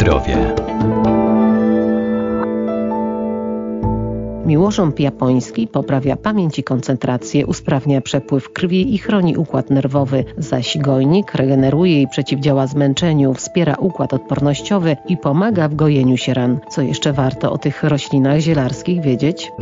zdrowie. Miłożąb japoński poprawia pamięć i koncentrację, usprawnia przepływ krwi i chroni układ nerwowy, zaś gojnik regeneruje i przeciwdziała zmęczeniu, wspiera układ odpornościowy i pomaga w gojeniu się ran. Co jeszcze warto o tych roślinach zielarskich wiedzieć?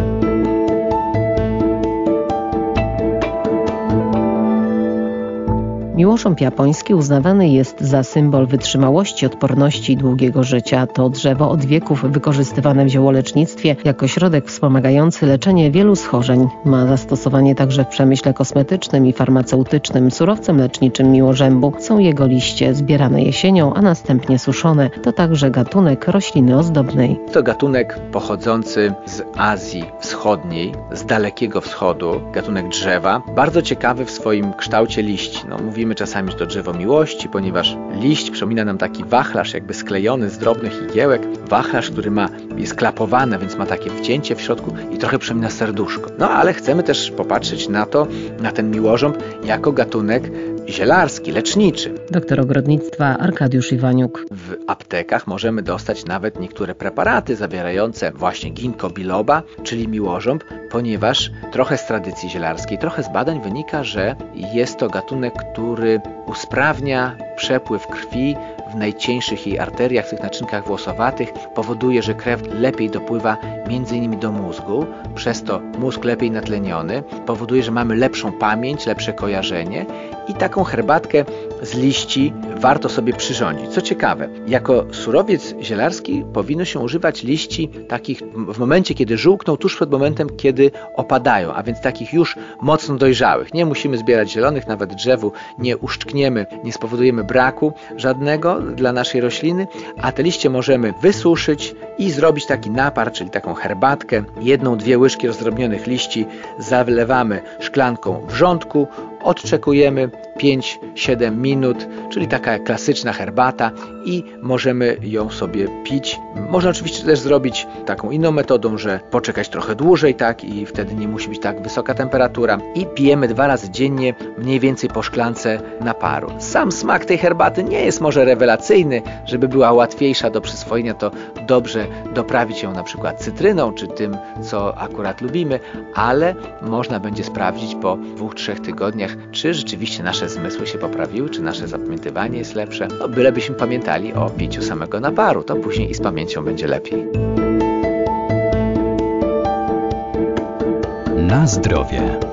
Miłosząb japoński uznawany jest za symbol wytrzymałości, odporności i długiego życia. To drzewo od wieków wykorzystywane w ziołolecznictwie jako środek wspomagający leczenie wielu schorzeń. Ma zastosowanie także w przemyśle kosmetycznym i farmaceutycznym. Surowcem leczniczym miłożębu są jego liście zbierane jesienią, a następnie suszone. To także gatunek rośliny ozdobnej. To gatunek pochodzący z Azji Wschodniej, z Dalekiego Wschodu, gatunek drzewa, bardzo ciekawy w swoim kształcie liści. No, mówimy Mówimy czasami, to drzewo miłości, ponieważ liść przypomina nam taki wachlarz jakby sklejony z drobnych igiełek. Wachlarz, który ma, jest klapowany, więc ma takie wcięcie w środku i trochę przypomina serduszko. No ale chcemy też popatrzeć na to, na ten miłożąb jako gatunek zielarski, leczniczy. Doktor ogrodnictwa Arkadiusz Iwaniuk. W aptekach możemy dostać nawet niektóre preparaty zawierające właśnie ginkgo biloba, czyli miłożąb, ponieważ trochę z tradycji zielarskiej, trochę z badań wynika, że jest to gatunek, który usprawnia przepływ krwi w najcieńszych jej arteriach, w tych naczynkach włosowatych, powoduje, że krew lepiej dopływa m.in. do mózgu, przez to mózg lepiej natleniony, powoduje, że mamy lepszą pamięć, lepsze kojarzenie i taką herbatkę z liści warto sobie przyrządzić. Co ciekawe, jako surowiec zielarski powinno się używać liści takich w momencie, kiedy żółkną, tuż przed momentem, kiedy opadają, a więc takich już mocno dojrzałych. Nie musimy zbierać zielonych, nawet drzewu nie uszczkniemy, nie spowodujemy braku żadnego dla naszej rośliny, a te liście możemy wysuszyć i zrobić taki napar, czyli taką herbatkę. Jedną, dwie łyżki rozdrobnionych liści zalewamy szklanką wrzątku, odczekujemy 5-7 minut, czyli taka klasyczna herbata i możemy ją sobie pić. Można oczywiście też zrobić taką inną metodą, że poczekać trochę dłużej, tak, i wtedy nie musi być tak wysoka temperatura i pijemy dwa razy dziennie, mniej więcej po szklance naparu. Sam smak tej herbaty nie jest może rewelacyjny, żeby była łatwiejsza do przyswojenia, to dobrze doprawić ją na przykład cytryną, czy tym, co akurat lubimy, ale można będzie sprawdzić po dwóch, trzech tygodniach, czy rzeczywiście nasze zmysły się poprawiły, czy nasze zapamiętywanie jest lepsze. No, bylebyśmy pamiętali o piciu samego naparu, to później i z pamięcią będzie lepiej. Na zdrowie.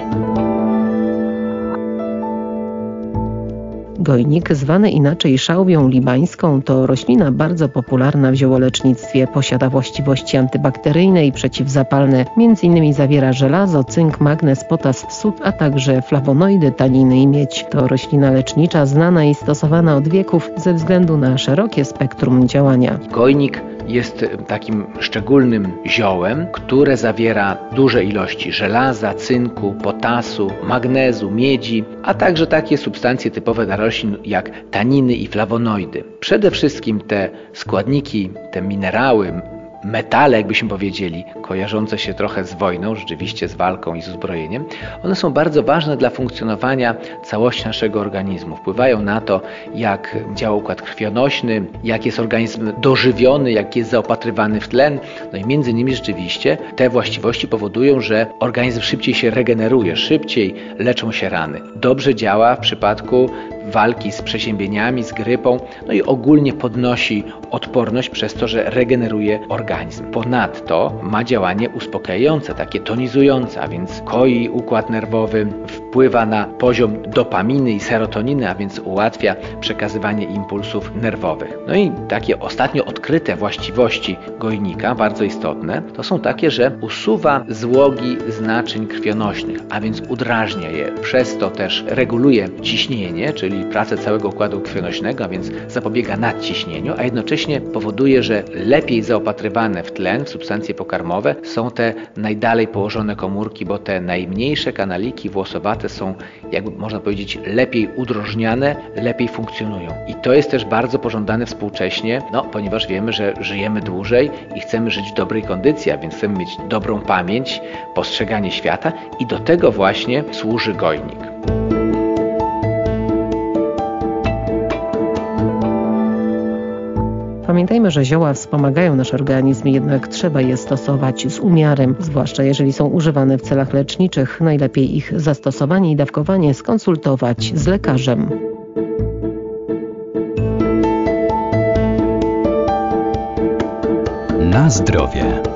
Gojnik, zwany inaczej szałwią libańską, to roślina bardzo popularna w ziołolecznictwie. Posiada właściwości antybakteryjne i przeciwzapalne. Między innymi zawiera żelazo, cynk, magnez, potas, sód, a także flawonoidy, taniny i miedź. To roślina lecznicza znana i stosowana od wieków ze względu na szerokie spektrum działania. Gojnik jest takim szczególnym ziołem, które zawiera duże ilości żelaza, cynku, potasu, magnezu, miedzi, a także takie substancje typowe dla roślin jak taniny i flawonoidy. Przede wszystkim te składniki, te minerały, metale, jakbyśmy powiedzieli, kojarzące się trochę z wojną, rzeczywiście z walką i z uzbrojeniem, one są bardzo ważne dla funkcjonowania całości naszego organizmu. Wpływają na to, jak działa układ krwionośny, jak jest organizm dożywiony, jak jest zaopatrywany w tlen. No i między innymi rzeczywiście te właściwości powodują, że organizm szybciej się regeneruje, szybciej leczą się rany. Dobrze działa w przypadku walki z przeziębieniami, z grypą, no i ogólnie podnosi odporność przez to, że regeneruje organizm. Ponadto ma działanie uspokajające, takie tonizujące, a więc koi układ nerwowy, wpływa na poziom dopaminy i serotoniny, a więc ułatwia przekazywanie impulsów nerwowych. No i takie ostatnio odkryte właściwości gojnika, bardzo istotne, to są takie, że usuwa złogi z naczyń krwionośnych, a więc udrażnia je. Przez to też reguluje ciśnienie, czyli pracę całego układu krwionośnego, a więc zapobiega nadciśnieniu, a jednocześnie powoduje, że lepiej zaopatrywane w tlen, w substancje pokarmowe są te najdalej położone komórki, bo te najmniejsze kanaliki włosowate są, jakby można powiedzieć, lepiej udrożniane, lepiej funkcjonują. I to jest też bardzo pożądane współcześnie, no, ponieważ wiemy, że żyjemy dłużej i chcemy żyć w dobrej kondycji, a więc chcemy mieć dobrą pamięć, postrzeganie świata i do tego właśnie służy gojnik. Pamiętajmy, że zioła wspomagają nasz organizm, jednak trzeba je stosować z umiarem, zwłaszcza jeżeli są używane w celach leczniczych. Najlepiej ich zastosowanie i dawkowanie skonsultować z lekarzem. Na zdrowie.